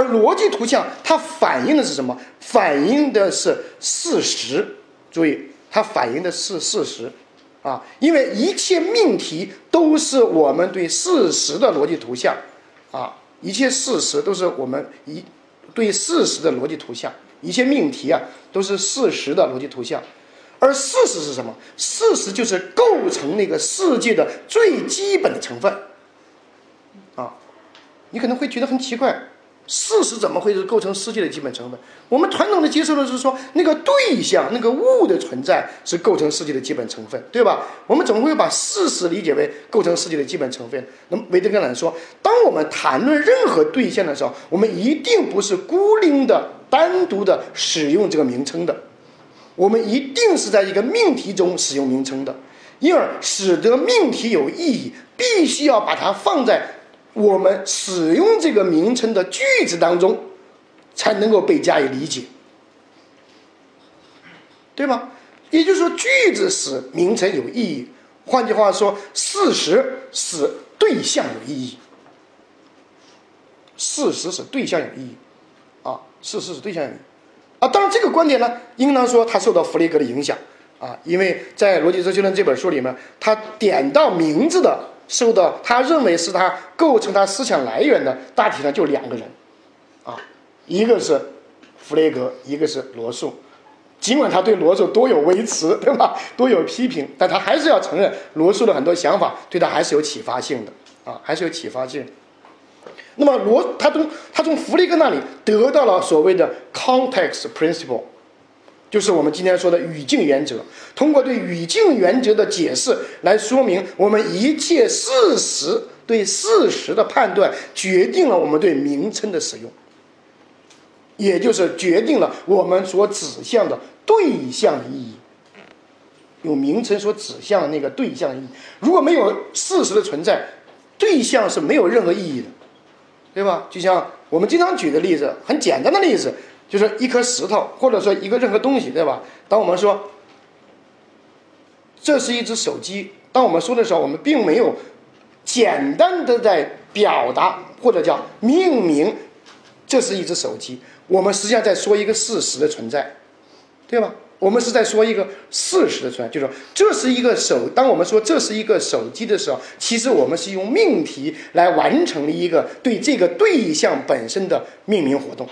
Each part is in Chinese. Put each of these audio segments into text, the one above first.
而逻辑图像它反映的是什么？反映的是事实。注意，它反映的是事实，啊，因为一切命题都是我们对事实的逻辑图像，啊，一切事实都是我们一对事实的逻辑图像，一切命题啊都是事实的逻辑图像。而事实是什么？事实就是构成那个世界的最基本的成分。啊，你可能会觉得很奇怪，事实怎么会是构成世界的基本成分？我们传统的接受的是说，那个对象、那个物的存在是构成世界的基本成分，对吧？我们怎么会把事实理解为构成世界的基本成分？那么维特根斯坦说，当我们谈论任何对象的时候，我们一定不是孤零的、单独的使用这个名称的。我们一定是在一个命题中使用名称的，因而使得命题有意义，必须要把它放在我们使用这个名称的句子当中，才能够被加以理解，对吗？也就是说，句子使名称有意义，换句话说，事实使对象有意义。事实使对象有意义，啊，事实使对象有意义。啊，当然，这个观点呢，应当说它受到弗雷格的影响啊，因为在《逻辑哲学论》这本书里面，他点到名字的，受到他认为是他构成他思想来源的，大体上就两个人，啊，一个是弗雷格，一个是罗素。尽管他对罗素多有微词，对吧？多有批评，但他还是要承认罗素的很多想法对他还是有启发性的啊，还是有启发性。那么罗他从他从弗雷格那里得到了所谓的 context principle，就是我们今天说的语境原则。通过对语境原则的解释来说明我们一切事实对事实的判断，决定了我们对名称的使用，也就是决定了我们所指向的对象的意义。用名称所指向的那个对象意义，如果没有事实的存在，对象是没有任何意义的。对吧？就像我们经常举的例子，很简单的例子，就是一颗石头，或者说一个任何东西，对吧？当我们说这是一只手机，当我们说的时候，我们并没有简单的在表达或者叫命名这是一只手机，我们实际上在说一个事实的存在，对吧？我们是在说一个事实的存在，就是说这是一个手。当我们说这是一个手机的时候，其实我们是用命题来完成了一个对这个对象本身的命名活动。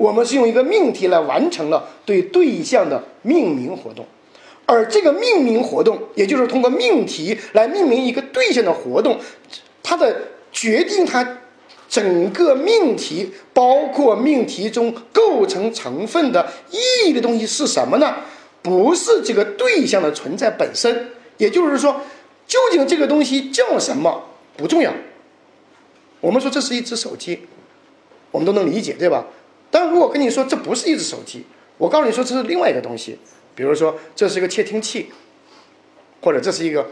我们是用一个命题来完成了对对象的命名活动，而这个命名活动，也就是通过命题来命名一个对象的活动，它的决定它。整个命题包括命题中构成成分的意义的东西是什么呢？不是这个对象的存在本身，也就是说，究竟这个东西叫什么不重要。我们说这是一只手机，我们都能理解，对吧？但如果跟你说这不是一只手机，我告诉你说这是另外一个东西，比如说这是一个窃听器，或者这是一个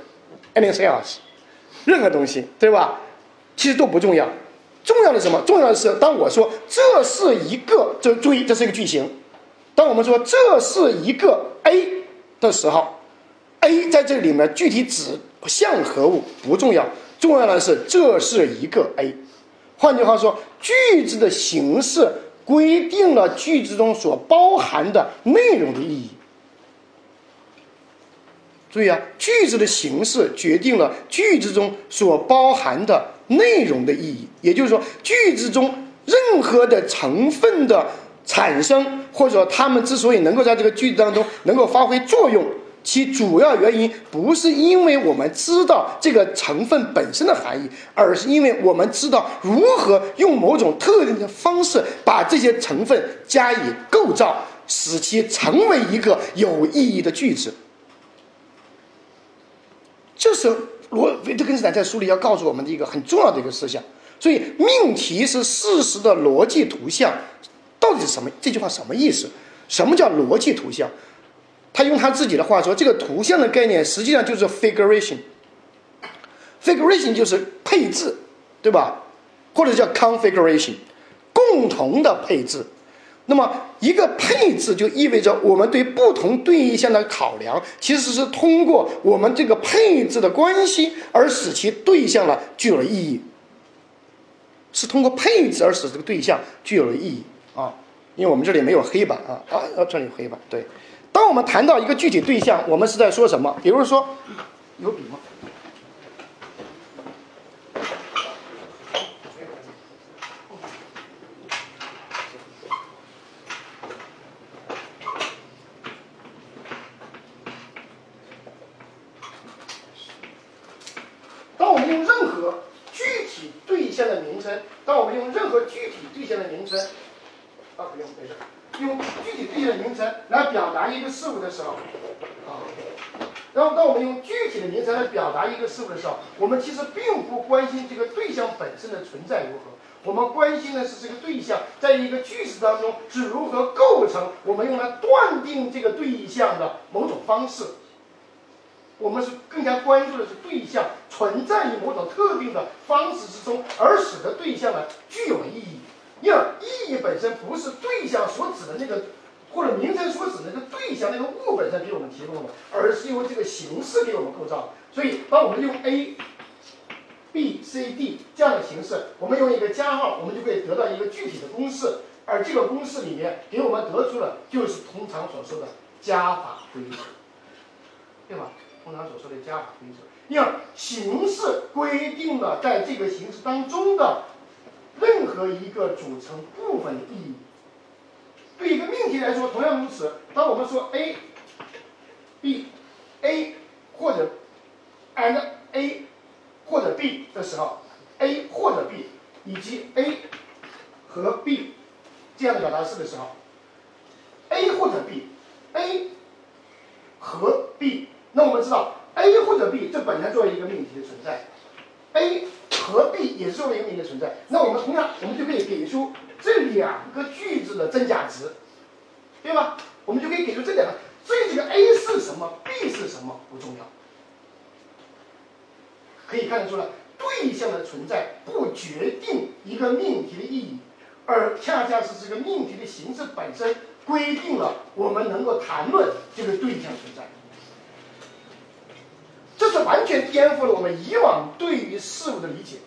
anything else，任何东西，对吧？其实都不重要。重要的是什么？重要的是，当我说这是一个，这注意，这是一个句型。当我们说这是一个 A 的时候，A 在这里面具体指向何物不重要，重要的是这是一个 A。换句话说，句子的形式规定了句子中所包含的内容的意义。注意啊，句子的形式决定了句子中所包含的。内容的意义，也就是说，句子中任何的成分的产生，或者说它们之所以能够在这个句子当中能够发挥作用，其主要原因不是因为我们知道这个成分本身的含义，而是因为我们知道如何用某种特定的方式把这些成分加以构造，使其成为一个有意义的句子。这是。罗维特根斯坦在书里要告诉我们的一个很重要的一个思想，所以命题是事实的逻辑图像，到底是什么？这句话什么意思？什么叫逻辑图像？他用他自己的话说，这个图像的概念实际上就是 figuration，figuration 就是配置，对吧？或者叫 configuration，共同的配置。那么，一个配置就意味着我们对不同对象的考量，其实是通过我们这个配置的关系而使其对象呢具有了意义。是通过配置而使这个对象具有了意义啊。因为我们这里没有黑板啊啊，这里有黑板。对，当我们谈到一个具体对象，我们是在说什么？比如说，有笔吗？当我们用任何具体对象的名称，当我们用任何具体对象的名称，啊，不用，没事，用具体对象的名称来表达一个事物的时候，啊，然后当我们用具体的名称来表达一个事物的时候，我们其实并不关心这个对象本身的存在如何，我们关心的是这个对象在一个句子当中是如何构成我们用来断定这个对象的某种方式。我们是更加关注的是对象存在于某种特定的方式之中，而使得对象呢具有意义。因而，意义本身不是对象所指的那个，或者名称所指的那个对象那个物本身给我们提供的，而是由这个形式给我们构造。所以，当我们用 A、B、C、D 这样的形式，我们用一个加号，我们就可以得到一个具体的公式，而这个公式里面给我们得出的就是通常所说的加法规则，对吧？通常所说的加法规则，因而形式规定了在这个形式当中的任何一个组成部分的意义。对一个命题来说，同样如此。当我们说 a、b、a 或者 and a 或者 b 的时候，a 或者 b 以及 a 和 b 这样的表达式的时候，a 或者 b，a 和 b。那我们知道，A 或者 B 这本身作为一个命题的存在，A 和 B 也是作为一个命题的存在。那我们同样，我们就可以给出这两个句子的真假值，对吧？我们就可以给出这两个。所以这个 A 是什么，B 是什么不重要，可以看得出来，对象的存在不决定一个命题的意义，而恰恰是这个命题的形式本身规定了我们能够谈论这个对象存在。这是完全颠覆了我们以往对于事物的理解，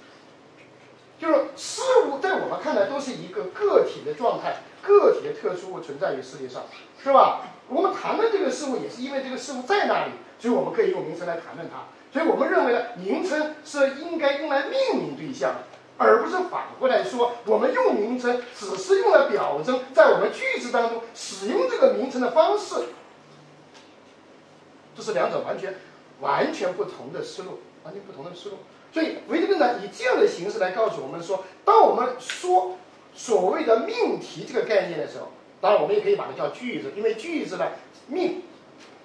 就是事物在我们看来都是一个个体的状态，个体的特殊物存在于世界上，是吧？我们谈论这个事物也是因为这个事物在那里，所以我们可以用名称来谈论它。所以我们认为呢，名称是应该用来命名对象，而不是反过来说，我们用名称只是用来表征在我们句子当中使用这个名称的方式，这是两者完全。完全不同的思路，完全不同的思路。所以维特根呢以这样的形式来告诉我们说，当我们说所谓的命题这个概念的时候，当然我们也可以把它叫句子，因为句子呢命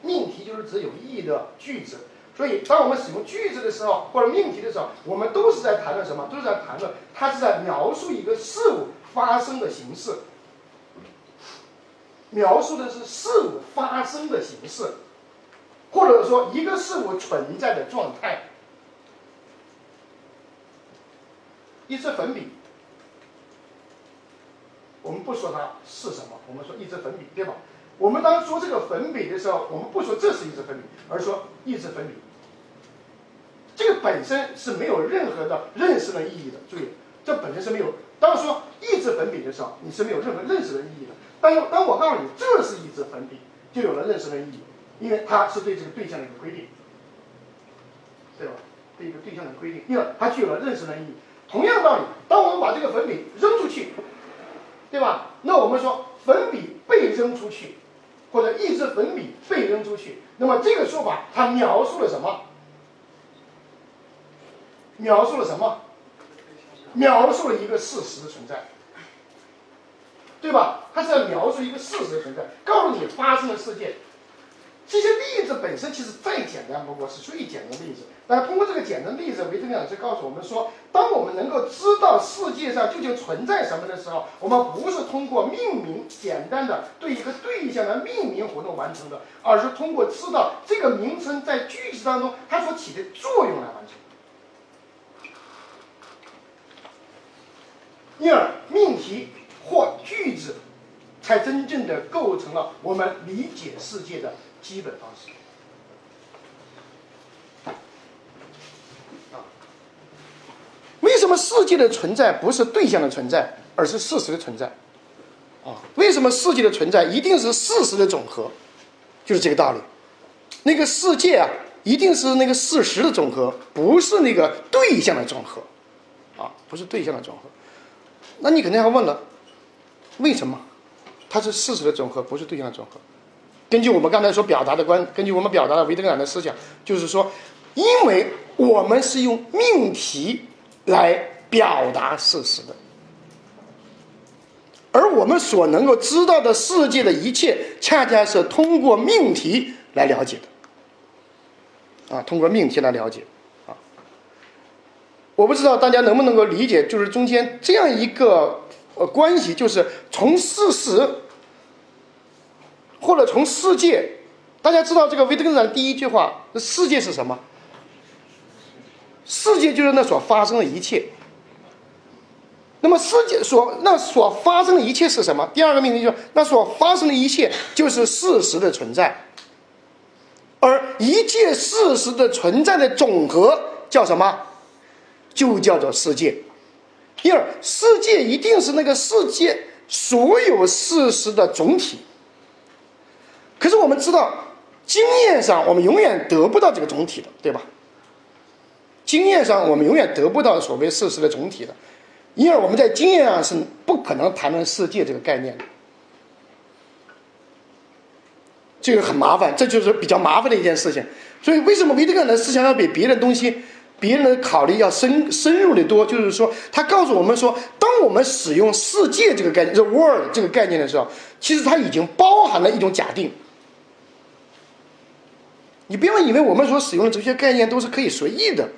命题就是指有意义的句子。所以当我们使用句子的时候，或者命题的时候，我们都是在谈论什么？都是在谈论它是在描述一个事物发生的形式，描述的是事物发生的形式。或者说，一个事物存在的状态，一支粉笔，我们不说它是什么，我们说一支粉笔，对吧？我们当说这个粉笔的时候，我们不说这是一支粉笔，而说一支粉笔。这个本身是没有任何的认识的意义的。注意，这本身是没有。当说一支粉笔的时候，你是没有任何认识的意义的。当当我告诉你这是一支粉笔，就有了认识的意义。因为它是对这个对象的一个规定，对吧？对一个对象的规定，因为它具有了认识的意义。同样道理，当我们把这个粉笔扔出去，对吧？那我们说粉笔被扔出去，或者一支粉笔被扔出去，那么这个说法它描述了什么？描述了什么？描述了一个事实的存在，对吧？它是在描述一个事实的存在，告诉你发生的事件。这些例子本身其实再简单不过，是最简单的例子。那通过这个简单例子，维特根老师告诉我们说，当我们能够知道世界上究竟存在什么的时候，我们不是通过命名简单的对一个对象的命名活动完成的，而是通过知道这个名称在句子当中它所起的作用来完成。因而，命题或句子才真正的构成了我们理解世界的。基本方式啊，为什么世界的存在不是对象的存在，而是事实的存在？啊，为什么世界的存在一定是事实的总和？就是这个道理。那个世界啊，一定是那个事实的总和，不是那个对象的总和。啊，不是对象的总和。那你肯定要问了，为什么它是事实的总和，不是对象的总和？根据我们刚才所表达的观，根据我们表达的维特根斯坦的思想，就是说，因为我们是用命题来表达事实的，而我们所能够知道的世界的一切，恰恰是通过命题来了解的。啊，通过命题来了解。啊，我不知道大家能不能够理解，就是中间这样一个呃关系，就是从事实。或者从世界，大家知道这个维特根斯坦第一句话，世界是什么？世界就是那所发生的一切。那么世界所那所发生的一切是什么？第二个命题就是那所发生的一切就是事实的存在，而一切事实的存在的总和叫什么？就叫做世界。第二世界一定是那个世界所有事实的总体。可是我们知道，经验上我们永远得不到这个总体的，对吧？经验上我们永远得不到所谓事实的总体的，因而我们在经验上是不可能谈论世界这个概念的。这个很麻烦，这就是比较麻烦的一件事情。所以，为什么维特根的思想要比别的东西、别人的考虑要深深入的多？就是说，他告诉我们说，当我们使用“世界”这个概念 （the world） 这个概念的时候，其实它已经包含了一种假定。你不要以为我们所使用的这些概念都是可以随意的，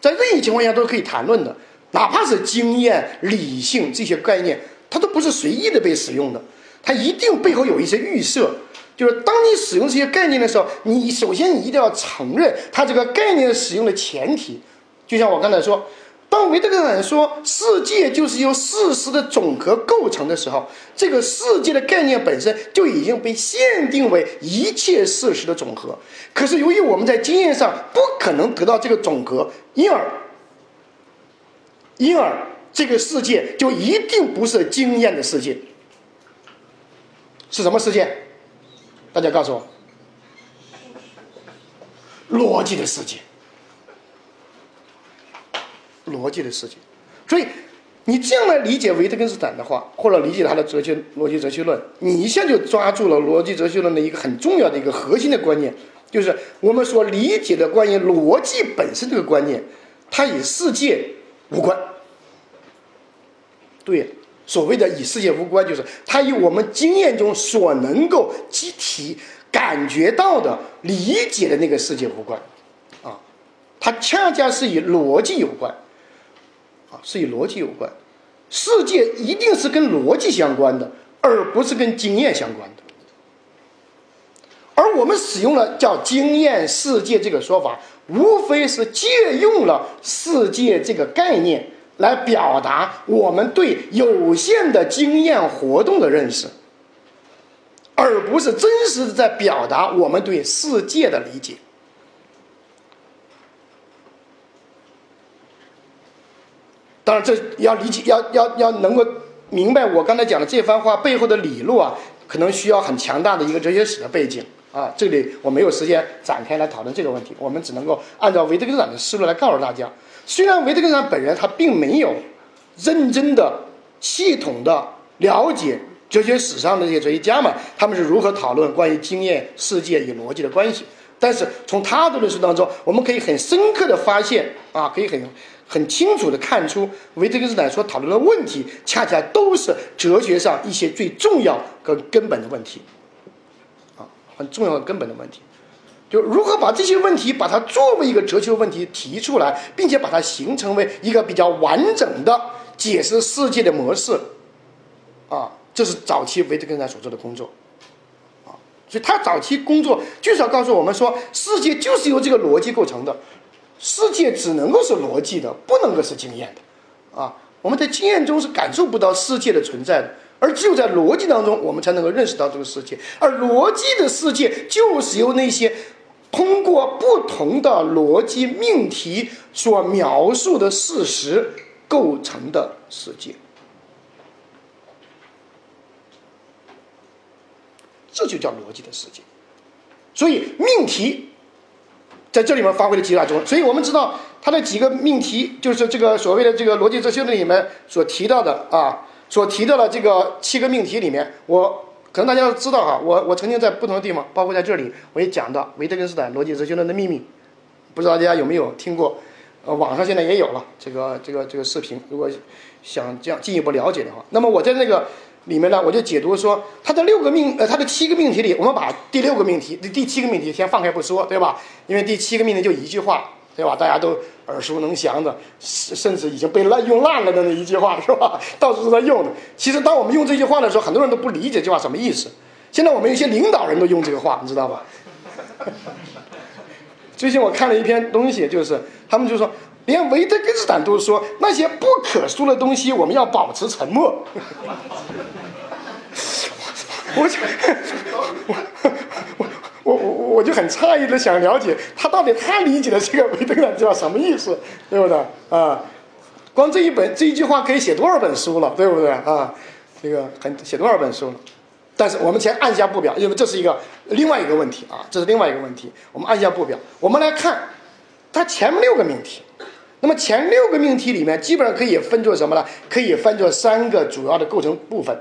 在任意情况下都是可以谈论的，哪怕是经验、理性这些概念，它都不是随意的被使用的，它一定背后有一些预设。就是当你使用这些概念的时候，你首先你一定要承认它这个概念使用的前提，就像我刚才说。当维特根斯坦说世界就是由事实的总和构成的时候，这个世界的概念本身就已经被限定为一切事实的总和。可是由于我们在经验上不可能得到这个总和，因而，因而这个世界就一定不是经验的世界。是什么世界？大家告诉我，逻辑的世界。逻辑的事情，所以你这样来理解维特根斯坦的话，或者理解他的哲学逻辑哲学论，你一下就抓住了逻辑哲学论的一个很重要的一个核心的观念，就是我们所理解的关于逻辑本身这个观念，它与世界无关。对，所谓的与世界无关，就是它与我们经验中所能够集体感觉到的、理解的那个世界无关，啊，它恰恰是与逻辑有关。是与逻辑有关，世界一定是跟逻辑相关的，而不是跟经验相关的。而我们使用了叫“经验世界”这个说法，无非是借用了“世界”这个概念来表达我们对有限的经验活动的认识，而不是真实的在表达我们对世界的理解。当然，这要理解，要要要能够明白我刚才讲的这番话背后的理路啊，可能需要很强大的一个哲学史的背景啊。这里我没有时间展开来讨论这个问题，我们只能够按照维特根斯坦的思路来告诉大家。虽然维特根斯坦本人他并没有认真的、系统的了解哲学史上的这些哲学家们他们是如何讨论关于经验世界与逻辑的关系，但是从他的论述当中，我们可以很深刻的发现啊，可以很。很清楚的看出，维特根斯坦所讨论的问题，恰恰都是哲学上一些最重要跟根本的问题，啊，很重要的根本的问题，就如何把这些问题，把它作为一个哲学问题提出来，并且把它形成为一个比较完整的解释世界的模式，啊，这是早期维特根斯坦所做的工作，啊，所以他早期工作就是要告诉我们说，世界就是由这个逻辑构成的。世界只能够是逻辑的，不能够是经验的，啊，我们在经验中是感受不到世界的存在的，而只有在逻辑当中，我们才能够认识到这个世界。而逻辑的世界就是由那些通过不同的逻辑命题所描述的事实构成的世界。这就叫逻辑的世界。所以命题在这里面发挥了极大作用。所以我们知道它的几个命题，就是这个所谓的这个逻辑哲学论里面所提到的啊，所提到的这个七个命题里面，我可能大家都知道哈，我我曾经在不同的地方，包括在这里，我也讲到维特根斯坦逻辑哲学论的秘密，不知道大家有没有听过？呃，网上现在也有了这个这个这个视频，如果想这样进一步了解的话，那么我在那个。里面呢，我就解读说，它的六个命，呃，它的七个命题里，我们把第六个命题、第七个命题先放开不说，对吧？因为第七个命题就一句话，对吧？大家都耳熟能详的，甚至已经被烂用烂了的那一句话，是吧？到处都在用的。其实，当我们用这句话的时候，很多人都不理解这句话什么意思。现在我们有些领导人都用这个话，你知道吧？最近我看了一篇东西，就是他们就说。连维特根斯坦都说那些不可说的东西，我们要保持沉默。我就我我我我就很诧异的想了解他到底他理解的这个维特根斯坦叫什么意思，对不对啊？光这一本这一句话可以写多少本书了，对不对啊？这个很写多少本书了？但是我们先按下不表，因为这是一个另外一个问题啊，这是另外一个问题。我们按下不表，我们来看它前面六个命题。那么前六个命题里面，基本上可以分作什么呢？可以分作三个主要的构成部分，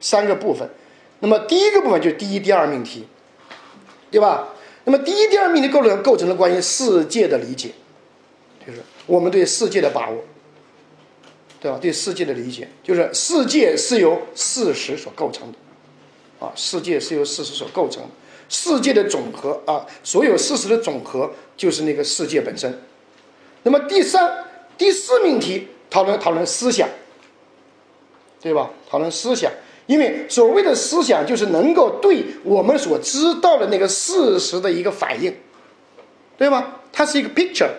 三个部分。那么第一个部分就是第一、第二命题，对吧？那么第一、第二命题构成构成了关于世界的理解，就是我们对世界的把握，对吧？对世界的理解，就是世界是由事实所构成的，啊，世界是由事实所构成的，世界的总和啊，所有事实的总和就是那个世界本身。那么第三、第四命题讨论讨论思想，对吧？讨论思想，因为所谓的思想就是能够对我们所知道的那个事实的一个反应，对吧？它是一个 picture，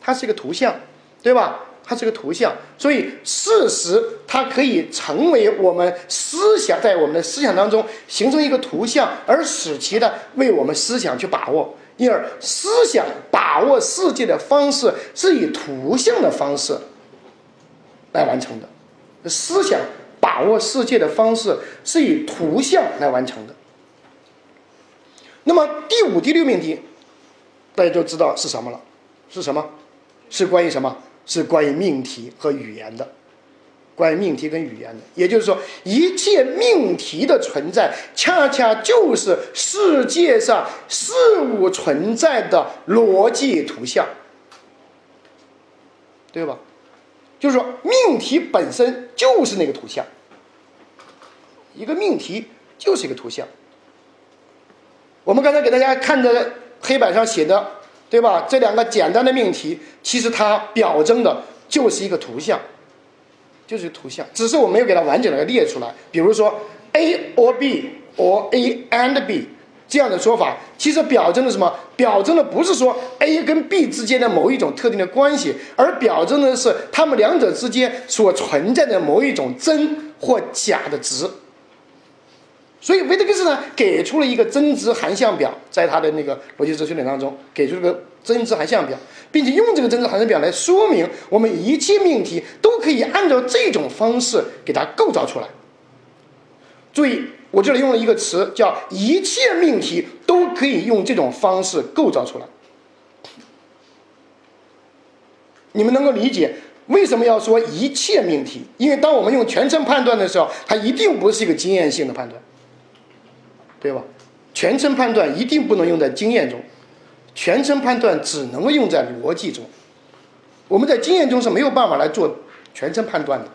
它是一个图像，对吧？它是个图像，所以事实它可以成为我们思想在我们的思想当中形成一个图像，而使其的为我们思想去把握。因而，思想把握世界的方式是以图像的方式来完成的。思想把握世界的方式是以图像来完成的。那么，第五、第六命题，大家就知道是什么了？是什么？是关于什么？是关于命题和语言的。关于命题跟语言的，也就是说，一切命题的存在，恰恰就是世界上事物存在的逻辑图像，对吧？就是说，命题本身就是那个图像，一个命题就是一个图像。我们刚才给大家看的黑板上写的，对吧？这两个简单的命题，其实它表征的就是一个图像。就是图像，只是我没有给它完整的列出来。比如说，A or B or A and B 这样的说法，其实表征的什么？表征的不是说 A 跟 B 之间的某一种特定的关系，而表征的是它们两者之间所存在的某一种真或假的值。所以维特根斯坦给出了一个真值含项表，在他的那个逻辑哲学论当中，给出了个真值含项表，并且用这个真值含项表来说明我们一切命题都可以按照这种方式给它构造出来。注意，我这里用了一个词，叫“一切命题都可以用这种方式构造出来”。你们能够理解为什么要说一切命题？因为当我们用全称判断的时候，它一定不是一个经验性的判断。对吧？全称判断一定不能用在经验中，全称判断只能用在逻辑中。我们在经验中是没有办法来做全称判断的。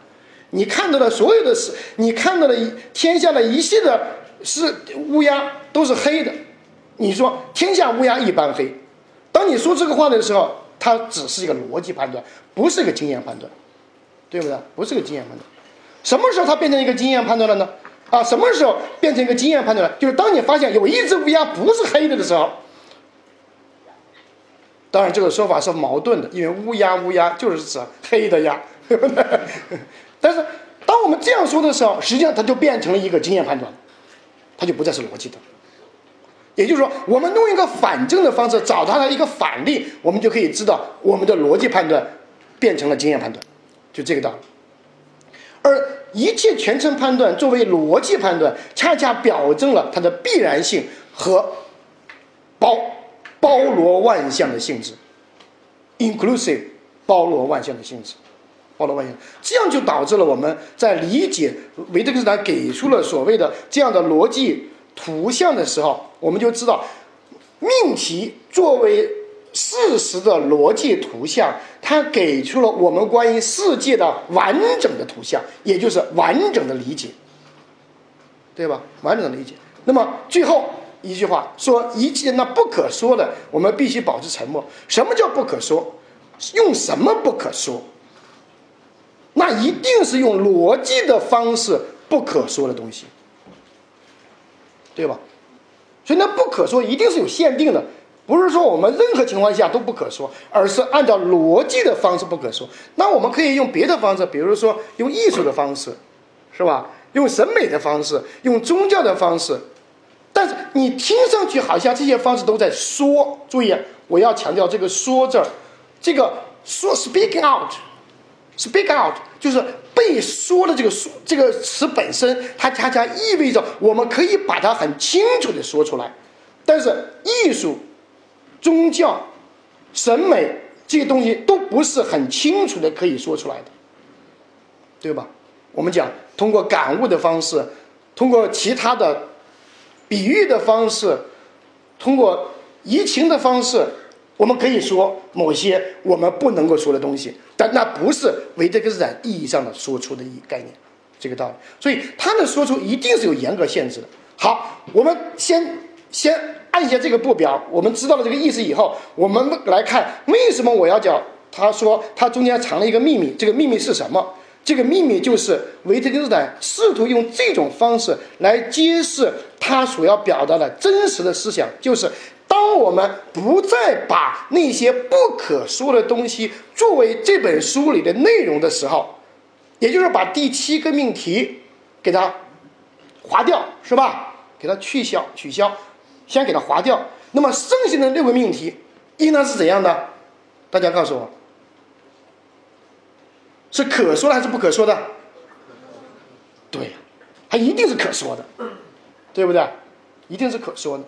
你看到的所有的事，你看到的天下的一切的是乌鸦都是黑的，你说天下乌鸦一般黑。当你说这个话的时候，它只是一个逻辑判断，不是一个经验判断，对不对？不是个经验判断。什么时候它变成一个经验判断了呢？啊，什么时候变成一个经验判断了？就是当你发现有一只乌鸦不是黑的的时候。当然，这个说法是矛盾的，因为乌鸦乌鸦就是指黑的鸭，但是，当我们这样说的时候，实际上它就变成了一个经验判断，它就不再是逻辑的。也就是说，我们用一个反证的方式找它的一个反例，我们就可以知道我们的逻辑判断变成了经验判断。就这个道理。而一切全程判断作为逻辑判断，恰恰表征了它的必然性和包包罗万象的性质，inclusive 包罗万象的性质，包罗万象，这样就导致了我们在理解维特根斯坦给出了所谓的这样的逻辑图像的时候，我们就知道命题作为。事实的逻辑图像，它给出了我们关于世界的完整的图像，也就是完整的理解，对吧？完整的理解。那么最后一句话说：一切那不可说的，我们必须保持沉默。什么叫不可说？用什么不可说？那一定是用逻辑的方式不可说的东西，对吧？所以那不可说一定是有限定的。不是说我们任何情况下都不可说，而是按照逻辑的方式不可说。那我们可以用别的方式，比如说用艺术的方式，是吧？用审美的方式，用宗教的方式。但是你听上去好像这些方式都在说。注意，我要强调这个“说”字儿，这个“说 ”（speak out），“speak out” 就是被说的这个“说”这个词本身，它恰恰意味着我们可以把它很清楚的说出来。但是艺术。宗教、审美这些东西都不是很清楚的可以说出来的，对吧？我们讲通过感悟的方式，通过其他的比喻的方式，通过移情的方式，我们可以说某些我们不能够说的东西，但那不是维特根斯坦意义上的说出的一概念，这个道理。所以他的说出一定是有严格限制的。好，我们先先。按下这个步表，我们知道了这个意思以后，我们来看为什么我要讲。他说他中间藏了一个秘密，这个秘密是什么？这个秘密就是维特根斯坦试图用这种方式来揭示他所要表达的真实的思想，就是当我们不再把那些不可说的东西作为这本书里的内容的时候，也就是把第七个命题给它划掉，是吧？给它去消取消。先给它划掉，那么剩下的六个命题应当是怎样的？大家告诉我，是可说的还是不可说的？对，它一定是可说的，对不对？一定是可说的。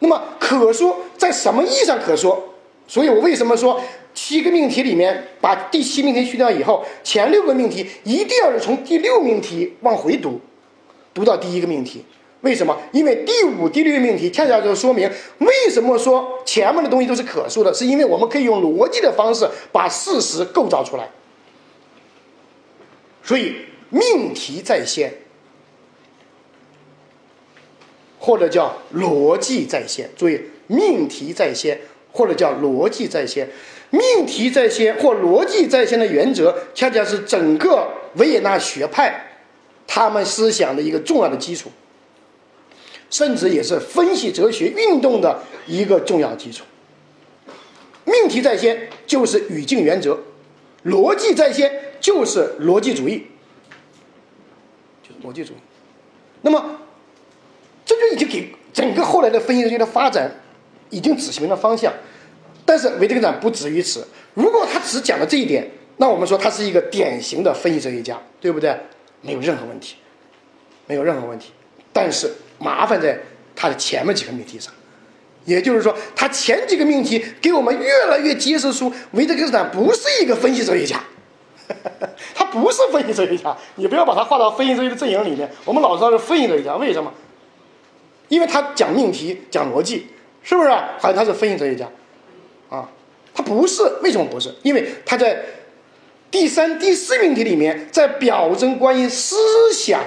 那么可说在什么意义上可说？所以我为什么说七个命题里面把第七命题去掉以后，前六个命题一定要是从第六命题往回读，读到第一个命题。为什么？因为第五、第六命题恰恰就说明为什么说前面的东西都是可说的，是因为我们可以用逻辑的方式把事实构造出来。所以命题在先，或者叫逻辑在先。注意，命题在先，或者叫逻辑在先。命题在先或逻辑在先的原则，恰恰是整个维也纳学派他们思想的一个重要的基础。甚至也是分析哲学运动的一个重要基础。命题在先就是语境原则，逻辑在先就是逻辑主义，就是逻辑主义。那么，这就已经给整个后来的分析哲学的发展已经指明了方向。但是维特根斯坦不止于此，如果他只讲了这一点，那我们说他是一个典型的分析哲学家，对不对？没有任何问题，没有任何问题。但是。麻烦在他的前面几个命题上，也就是说，他前几个命题给我们越来越揭示出维特根斯坦不是一个分析哲学家，他不是分析哲学家，你不要把他划到分析哲学的阵营里面。我们老知道是分析哲学家，为什么？因为他讲命题，讲逻辑，是不是？好像他是分析哲学家，啊，他不是，为什么不是？因为他在第三、第四命题里面，在表征关于思想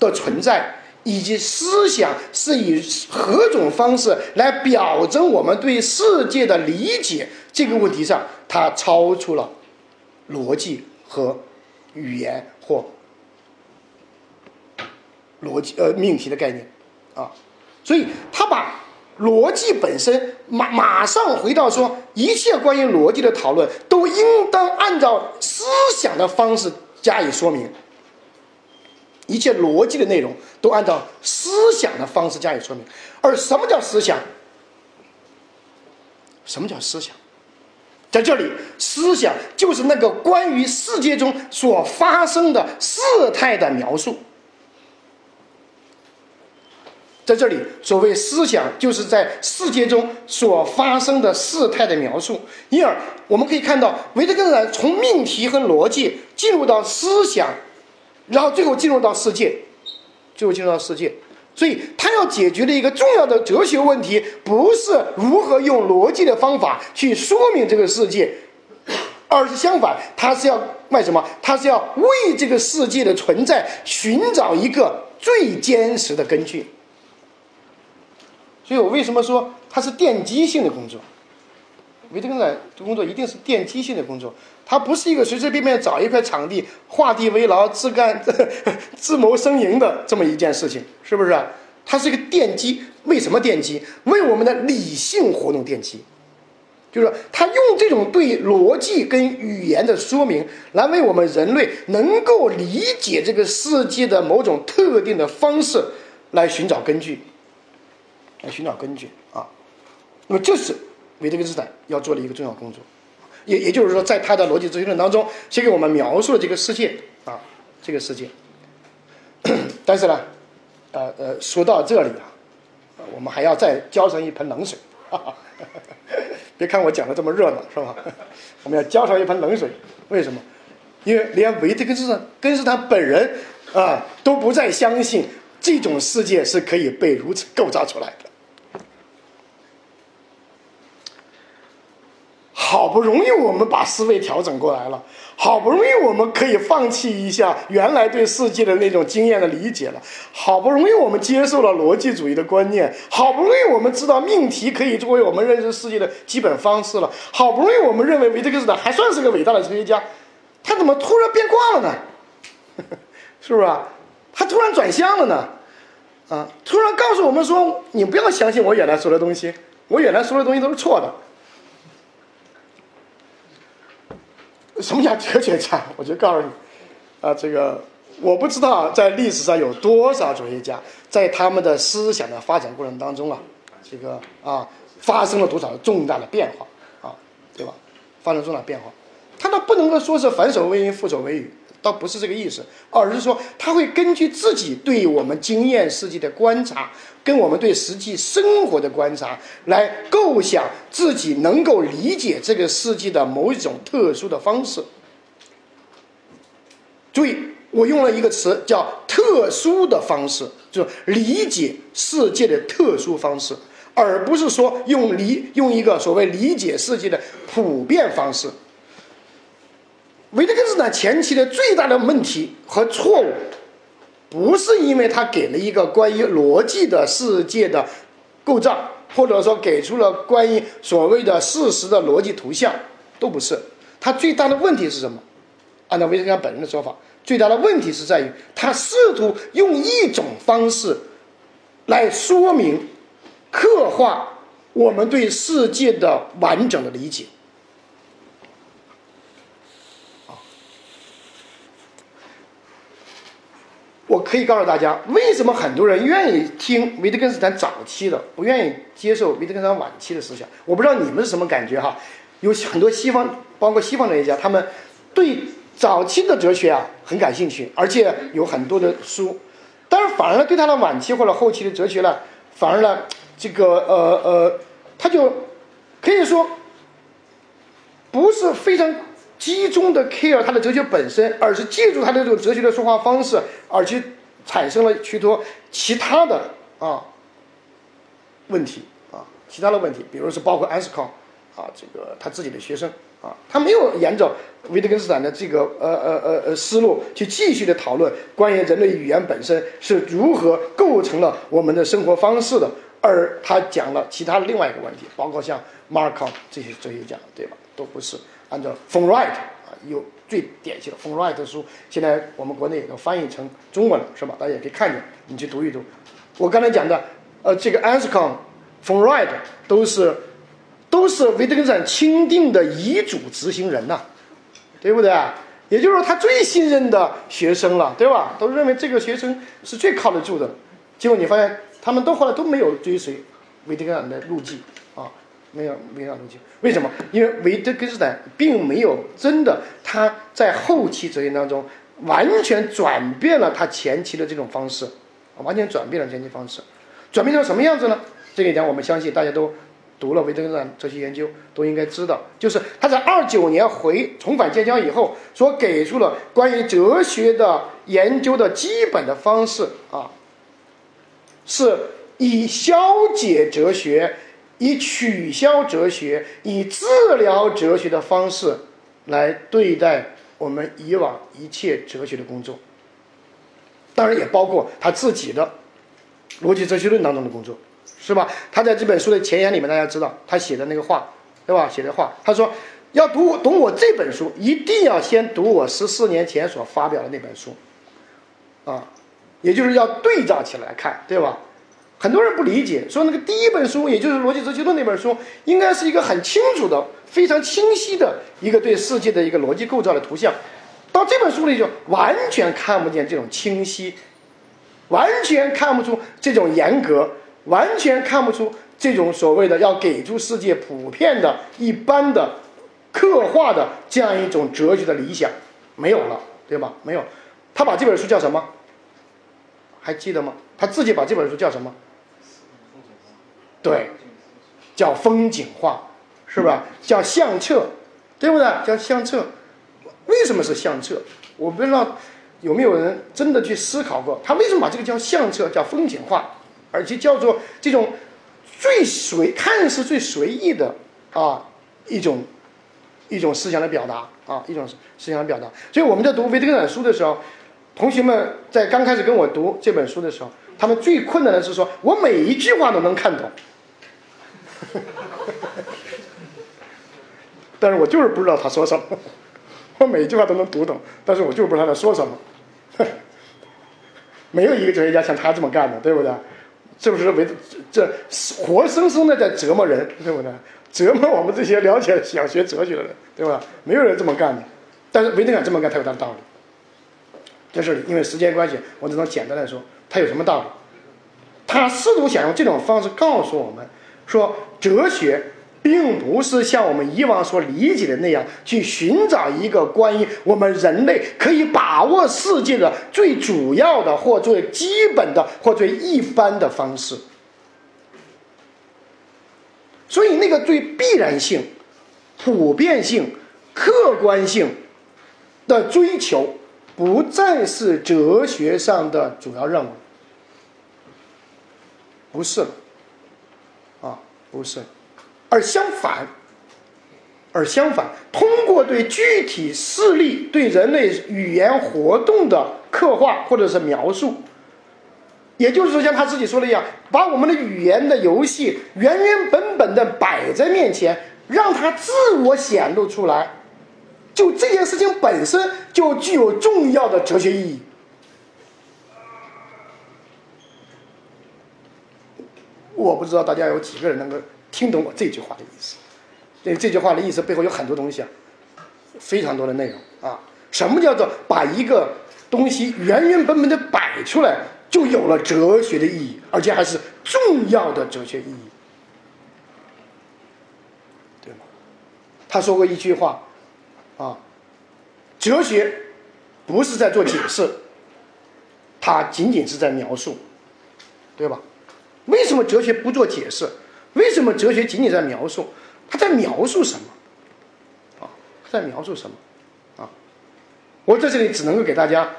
的存在。以及思想是以何种方式来表征我们对世界的理解这个问题上，它超出了逻辑和语言或逻辑呃命题的概念啊，所以他把逻辑本身马马上回到说，一切关于逻辑的讨论都应当按照思想的方式加以说明。一切逻辑的内容都按照思想的方式加以说明，而什么叫思想？什么叫思想？在这里，思想就是那个关于世界中所发生的事态的描述。在这里，所谓思想，就是在世界中所发生的事态的描述。因而，我们可以看到，维特根斯坦从命题和逻辑进入到思想，然后最后进入到世界，最后进入到世界。所以，他要解决的一个重要的哲学问题，不是如何用逻辑的方法去说明这个世界，而是相反，他是要卖什么？他是要为这个世界的存在寻找一个最坚实的根据。所以我为什么说它是奠基性的工作？维特根斯坦的工作一定是奠基性的工作，它不是一个随随便便找一块场地画地为牢、自干 自谋生营的这么一件事情，是不是？它是一个奠基。为什么奠基？为我们的理性活动奠基。就是说，他用这种对逻辑跟语言的说明，来为我们人类能够理解这个世界的某种特定的方式，来寻找根据。来寻找根据啊，那么这是维特根斯坦要做的一个重要工作，也也就是说，在他的逻辑哲学论当中，先给我们描述了这个世界啊，这个世界。但是呢，呃呃，说到这里啊，我们还要再浇上一盆冷水。哈 哈别看我讲的这么热闹，是吧？我们要浇上一盆冷水。为什么？因为连维特根斯坦根斯坦本人啊都不再相信这种世界是可以被如此构造出来的。好不容易我们把思维调整过来了，好不容易我们可以放弃一下原来对世界的那种经验的理解了，好不容易我们接受了逻辑主义的观念，好不容易我们知道命题可以作为我们认识世界的基本方式了，好不容易我们认为维特根斯坦还算是个伟大的哲学家，他怎么突然变卦了呢？是不是啊？他突然转向了呢？啊，突然告诉我们说，你不要相信我原来说的东西，我原来说的东西都是错的。什么叫哲学家？我就告诉你，啊，这个我不知道在历史上有多少哲学家在他们的思想的发展过程当中啊，这个啊发生了多少重大的变化啊，对吧？发生重大变化，他都不能够说是反手为云覆手为雨，倒不是这个意思，而是说他会根据自己对我们经验世界的观察。跟我们对实际生活的观察，来构想自己能够理解这个世界的某一种特殊的方式。注意，我用了一个词叫“特殊的方式”，就是理解世界的特殊方式，而不是说用理用一个所谓理解世界的普遍方式。维特根斯坦前期的最大的问题和错误。不是因为他给了一个关于逻辑的世界的构造，或者说给出了关于所谓的事实的逻辑图像，都不是。他最大的问题是什么？按照维特根斯坦本人的说法，最大的问题是在于他试图用一种方式来说明、刻画我们对世界的完整的理解。我可以告诉大家，为什么很多人愿意听维特根斯坦早期的，不愿意接受维特根斯坦晚期的思想？我不知道你们是什么感觉哈。有很多西方，包括西方哲学家，他们对早期的哲学啊很感兴趣，而且有很多的书。但是反而对他的晚期或者后期的哲学呢，反而呢，这个呃呃，他就可以说不是非常。集中的 care 他的哲学本身，而是借助他的这种哲学的说话方式，而去产生了许多其他的啊问题啊，其他的问题，比如是包括安斯康啊，这个他自己的学生啊，他没有沿着维特根斯坦的这个呃呃呃呃思路去继续的讨论关于人类语言本身是如何构成了我们的生活方式的，而他讲了其他另外一个问题，包括像马尔康这些哲学家，对吧？都不是。按照 f o n Right 啊，有最典型的 f o n Right 的书，现在我们国内也都翻译成中文了，是吧？大家也可以看见，你去读一读。我刚才讲的，呃，这个 Anscombe、f o n Right 都是都是维特根斯坦钦定的遗嘱执行人呐，对不对？也就是说，他最信任的学生了，对吧？都认为这个学生是最靠得住的。结果你发现，他们都后来都没有追随维特根斯坦的路径啊，没有没有东西。为什么？因为维特根斯坦并没有真的他在后期哲学当中完全转变了他前期的这种方式，完全转变了前期方式，转变成什么样子呢？这一点我们相信大家都读了维特根斯坦哲学研究都应该知道，就是他在二九年回重返剑桥以后所给出了关于哲学的研究的基本的方式啊，是以消解哲学。以取消哲学、以治疗哲学的方式来对待我们以往一切哲学的工作，当然也包括他自己的逻辑哲学论当中的工作，是吧？他在这本书的前言里面，大家知道他写的那个话，对吧？写的话，他说要读懂我这本书，一定要先读我十四年前所发表的那本书，啊，也就是要对照起来看，对吧？很多人不理解，说那个第一本书，也就是《逻辑哲学论》那本书，应该是一个很清楚的、非常清晰的一个对世界的一个逻辑构造的图像。到这本书里就完全看不见这种清晰，完全看不出这种严格，完全看不出这种所谓的要给出世界普遍的一般的刻画的这样一种哲学的理想，没有了，对吧？没有。他把这本书叫什么？还记得吗？他自己把这本书叫什么？对，叫风景画，是吧？叫相册，对不对？叫相册，为什么是相册？我不知道有没有人真的去思考过，他为什么把这个叫相册，叫风景画，而且叫做这种最随看似最随意的啊一种一种思想的表达啊一种思想的表达。所以我们在读维特根斯坦书的时候，同学们在刚开始跟我读这本书的时候，他们最困难的是说我每一句话都能看懂。但是我就是不知道他说什么，我每一句话都能读懂，但是我就是不知道他在说什么。没有一个哲学家像他这么干的，对不对？是不是为这活生生的在折磨人，对不对？折磨我们这些了解想学哲学的人，对吧？没有人这么干的，但是维特根这么干，他有他的道理。这里，因为时间关系，我只能简单的说，他有什么道理？他试图想用这种方式告诉我们。说哲学并不是像我们以往所理解的那样去寻找一个关于我们人类可以把握世界的最主要的或最基本的或最一般的方式。所以，那个最必然性、普遍性、客观性的追求，不再是哲学上的主要任务，不是了。不是，而相反，而相反，通过对具体事例、对人类语言活动的刻画或者是描述，也就是说，像他自己说的一样，把我们的语言的游戏原原本本的摆在面前，让它自我显露出来，就这件事情本身就具有重要的哲学意义。我不知道大家有几个人能够听懂我这句话的意思。对这句话的意思背后有很多东西啊，非常多的内容啊。什么叫做把一个东西原原本本的摆出来，就有了哲学的意义，而且还是重要的哲学意义，对吗？他说过一句话啊，哲学不是在做解释，它仅仅是在描述，对吧？为什么哲学不做解释？为什么哲学仅仅在描述？他在描述什么？啊，在描述什么？啊，我在这里只能够给大家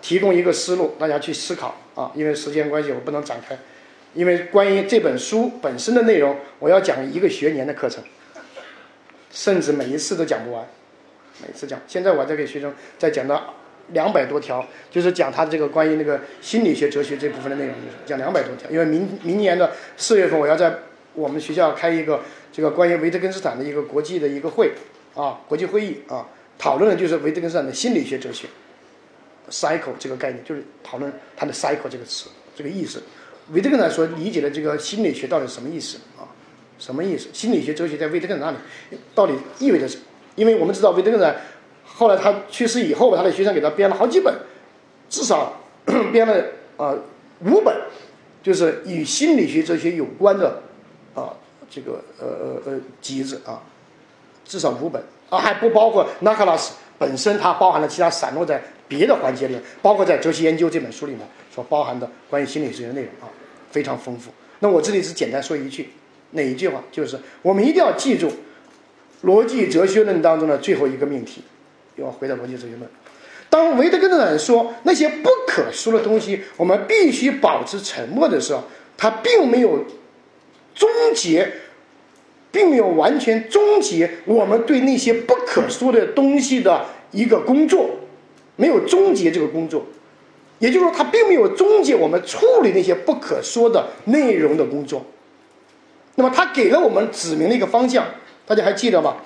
提供一个思路，大家去思考啊。因为时间关系，我不能展开。因为关于这本书本身的内容，我要讲一个学年的课程，甚至每一次都讲不完，每次讲。现在我在给学生在讲到。两百多条，就是讲他这个关于那个心理学、哲学这部分的内容，讲两百多条。因为明明年的四月份，我要在我们学校开一个这个关于维特根斯坦的一个国际的一个会啊，国际会议啊，讨论的就是维特根斯坦的心理学哲学，cycle 这个概念，就是讨论他的 cycle 这个词这个意思。维特根斯坦所理解的这个心理学到底什么意思啊？什么意思？心理学哲学在维特根斯坦那里到底意味着什么？因为我们知道维特根斯坦。后来他去世以后，他的学生给他编了好几本，至少 编了啊五本，就是与心理学哲学有关的啊这个呃呃呃集子啊，至少五本啊，还不包括纳克拉斯本身，它包含了其他散落在别的环节里面，包括在《哲学研究》这本书里面所包含的关于心理学的内容啊，非常丰富。那我这里只简单说一句，哪一句话？就是我们一定要记住逻辑哲学论当中的最后一个命题，要回到逻辑哲学论。当维特根斯坦说那些不可说的东西，我们必须保持沉默的时候，他并没有终结，并没有完全终结我们对那些不可说的东西的一个工作，没有终结这个工作。也就是说，他并没有终结我们处理那些不可说的内容的工作。那么，他给了我们指明了一个方向，大家还记得吗？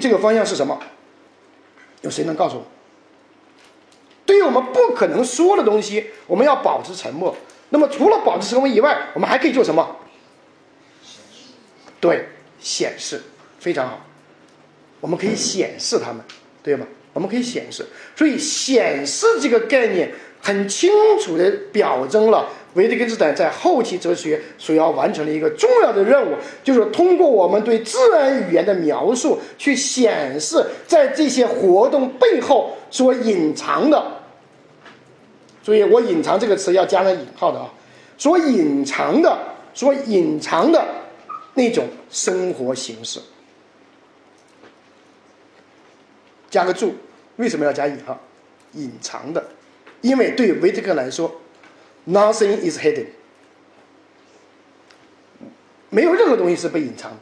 这个方向是什么？有谁能告诉我？对于我们不可能说的东西，我们要保持沉默。那么，除了保持沉默以外，我们还可以做什么？对，显示，非常好。我们可以显示它们，对吗？我们可以显示，所以显示这个概念很清楚的表征了维特根斯坦在后期哲学所要完成的一个重要的任务，就是通过我们对自然语言的描述，去显示在这些活动背后所隐藏的。注意，我“隐藏”这个词要加上引号的啊，所隐藏的、所隐藏的那种生活形式。加个注，为什么要加引号？隐藏的，因为对维特根来说，nothing is hidden，没有任何东西是被隐藏的。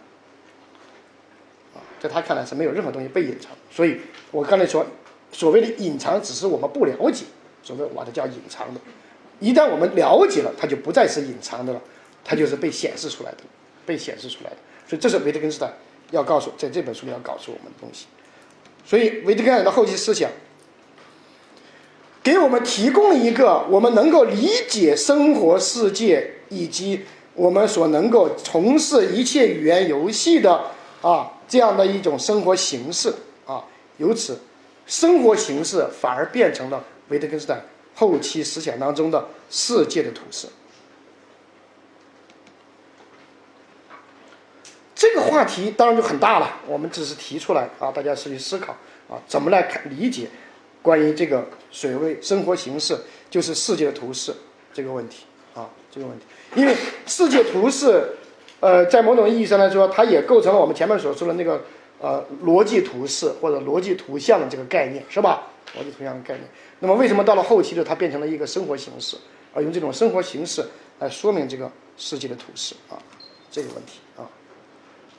在他看来是没有任何东西被隐藏。所以我刚才说，所谓的隐藏，只是我们不了解，所谓我的叫隐藏的。一旦我们了解了，它就不再是隐藏的了，它就是被显示出来的，被显示出来的。所以这是维特根斯坦要告诉，在这本书里要告诉我们的东西。所以，维特根斯坦的后期思想给我们提供了一个我们能够理解生活世界以及我们所能够从事一切语言游戏的啊这样的一种生活形式啊。由此，生活形式反而变成了维特根斯坦后期思想当中的世界的图式。这个话题当然就很大了，我们只是提出来啊，大家去思考啊，怎么来看理解关于这个水位生活形式就是世界的图式这个问题啊，这个问题，因为世界图式，呃，在某种意义上来说，它也构成了我们前面所说的那个呃逻辑图式或者逻辑图像的这个概念，是吧？逻辑图像的概念。那么为什么到了后期的它变成了一个生活形式，而用这种生活形式来说明这个世界的图式啊，这个问题啊？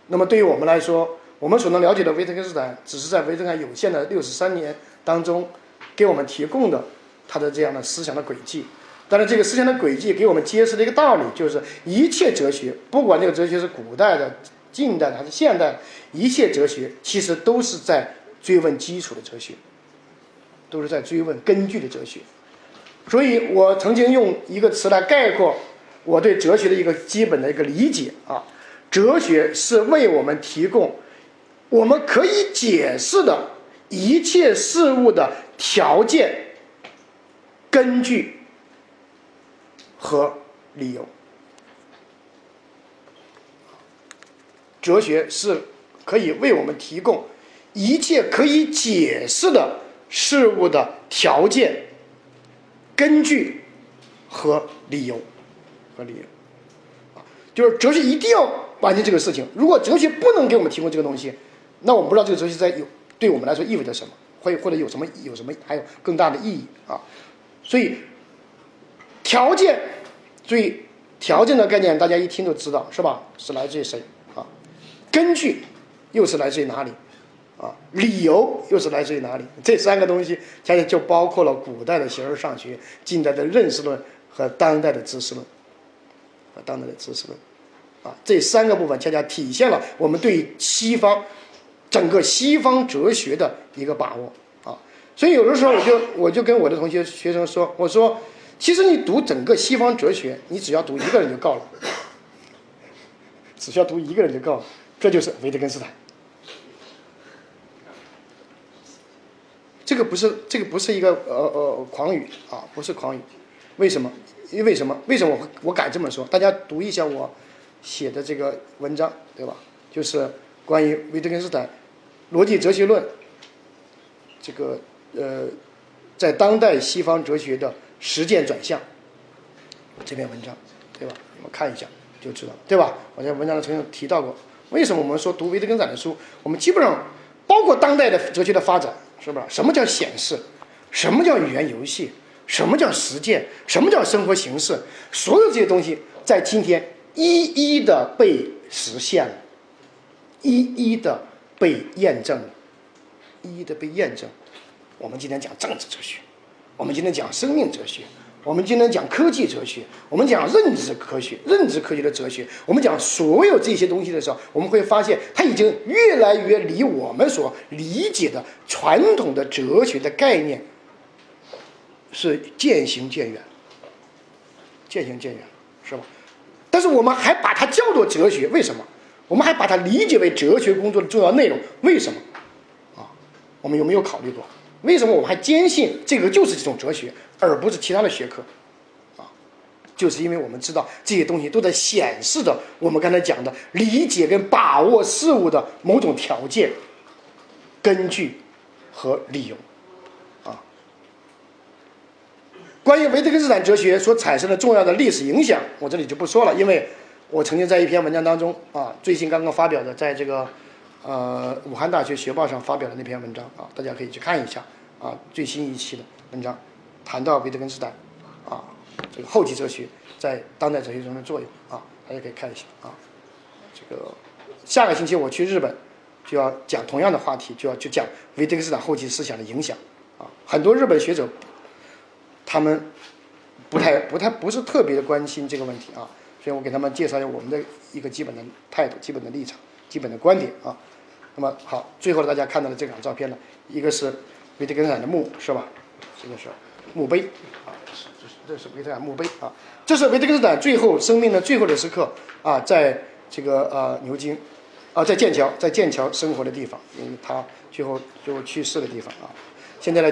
那么对于我们来说，我们所能了解的维特根斯坦，只是在维特根斯坦有限的六十三年当中，给我们提供的他的这样的思想的轨迹。但是这个思想的轨迹给我们揭示了一个道理，就是一切哲学，不管这个哲学是古代的、近代的还是现代，一切哲学其实都是在追问基础的哲学，都是在追问根据的哲学。所以我曾经用一个词来概括我对哲学的一个基本的一个理解啊。哲学是为我们提供我们可以解释的一切事物的条件、根据和理由。哲学是可以为我们提供一切可以解释的事物的条件、根据和理由和理由。就是哲学一定要。完成这个事情，如果哲学不能给我们提供这个东西，那我们不知道这个哲学在有对我们来说意味着什么，会或者有什么有什么还有更大的意义啊。所以条件，注意条件的概念，大家一听就知道是吧？是来自于谁啊？根据又是来自于哪里啊？理由又是来自于哪里？这三个东西，恰恰就包括了古代的形而上学、近代的认识论和当代的知识论和当代的知识论。啊，这三个部分恰恰体现了我们对西方整个西方哲学的一个把握啊。所以有的时候我就我就跟我的同学学生说，我说，其实你读整个西方哲学，你只要读一个人就够了，只需要读一个人就够了，这就是维特根斯坦。这个不是这个不是一个呃呃狂语啊，不是狂语。为什么？因为什么？为什么我我敢这么说？大家读一下我。写的这个文章，对吧？就是关于维特根斯坦逻辑哲学论这个呃，在当代西方哲学的实践转向这篇文章，对吧？我们看一下就知道，对吧？我在文章中曾经提到过，为什么我们说读维特根斯坦的书，我们基本上包括当代的哲学的发展，是吧？什么叫显示？什么叫语言游戏？什么叫实践？什么叫生活形式？所有这些东西在今天一一的被实现了，一一的被验证，一一的被验证。我们今天讲政治哲学，我们今天讲生命哲学，我们今天讲科技哲学，我们讲认知科学、认知科学的哲学，我们讲所有这些东西的时候，我们会发现它已经越来越离我们所理解的传统的哲学的概念。是渐行渐远，渐行渐远，是吧？但是我们还把它叫做哲学，为什么？我们还把它理解为哲学工作的重要内容，为什么？啊，我们有没有考虑过？为什么我们还坚信这个就是这种哲学，而不是其他的学科？啊，就是因为我们知道这些东西都在显示着我们刚才讲的理解跟把握事物的某种条件、根据和理由。啊关于维特根斯坦哲学所产生的重要的历史影响，我这里就不说了，因为我曾经在一篇文章当中啊，最新刚刚发表的，在这个呃武汉大学学报上发表的那篇文章啊，大家可以去看一下啊，最新一期的文章谈到维特根斯坦啊这个后期哲学在当代哲学中的作用啊，大家可以看一下啊。这个下个星期我去日本就要讲同样的话题，就要去讲维特根斯坦后期思想的影响啊，很多日本学者。他们不太、不太、不是特别的关心这个问题啊，所以我给他们介绍一下我们的一个基本的态度、基本的立场、基本的观点啊。那么好，最后大家看到的这两张照片呢，一个是维特根斯坦的墓，是吧？这个是墓碑啊，这是这是维特根斯坦墓碑啊，这是维特根斯坦最后生命的最后的时刻啊，在这个呃牛津啊，在剑桥，在剑桥生活的地方，因为他最后最后去世的地方啊。现在呢，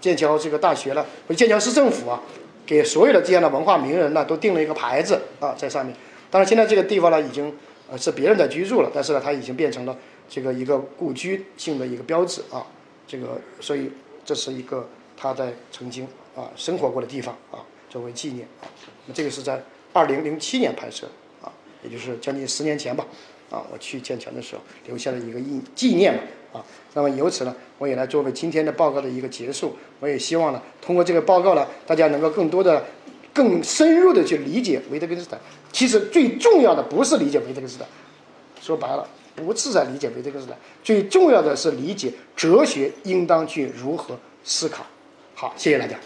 剑桥这个大学呢，或者剑桥市政府啊，给所有的这样的文化名人呢，都定了一个牌子啊，在上面。当然，现在这个地方呢，已经呃是别人在居住了，但是呢，它已经变成了这个一个故居性的一个标志啊。这个，所以这是一个他在曾经啊生活过的地方啊，作为纪念啊。那这个是在二零零七年拍摄啊，也就是将近十年前吧啊，我去剑桥的时候留下了一个印纪念嘛。啊，那么由此呢，我也来作为今天的报告的一个结束。我也希望呢，通过这个报告呢，大家能够更多的、更深入的去理解维特根斯坦。其实最重要的不是理解维特根斯坦，说白了，不是在理解维特根斯坦，最重要的是理解哲学应当去如何思考。好，谢谢大家。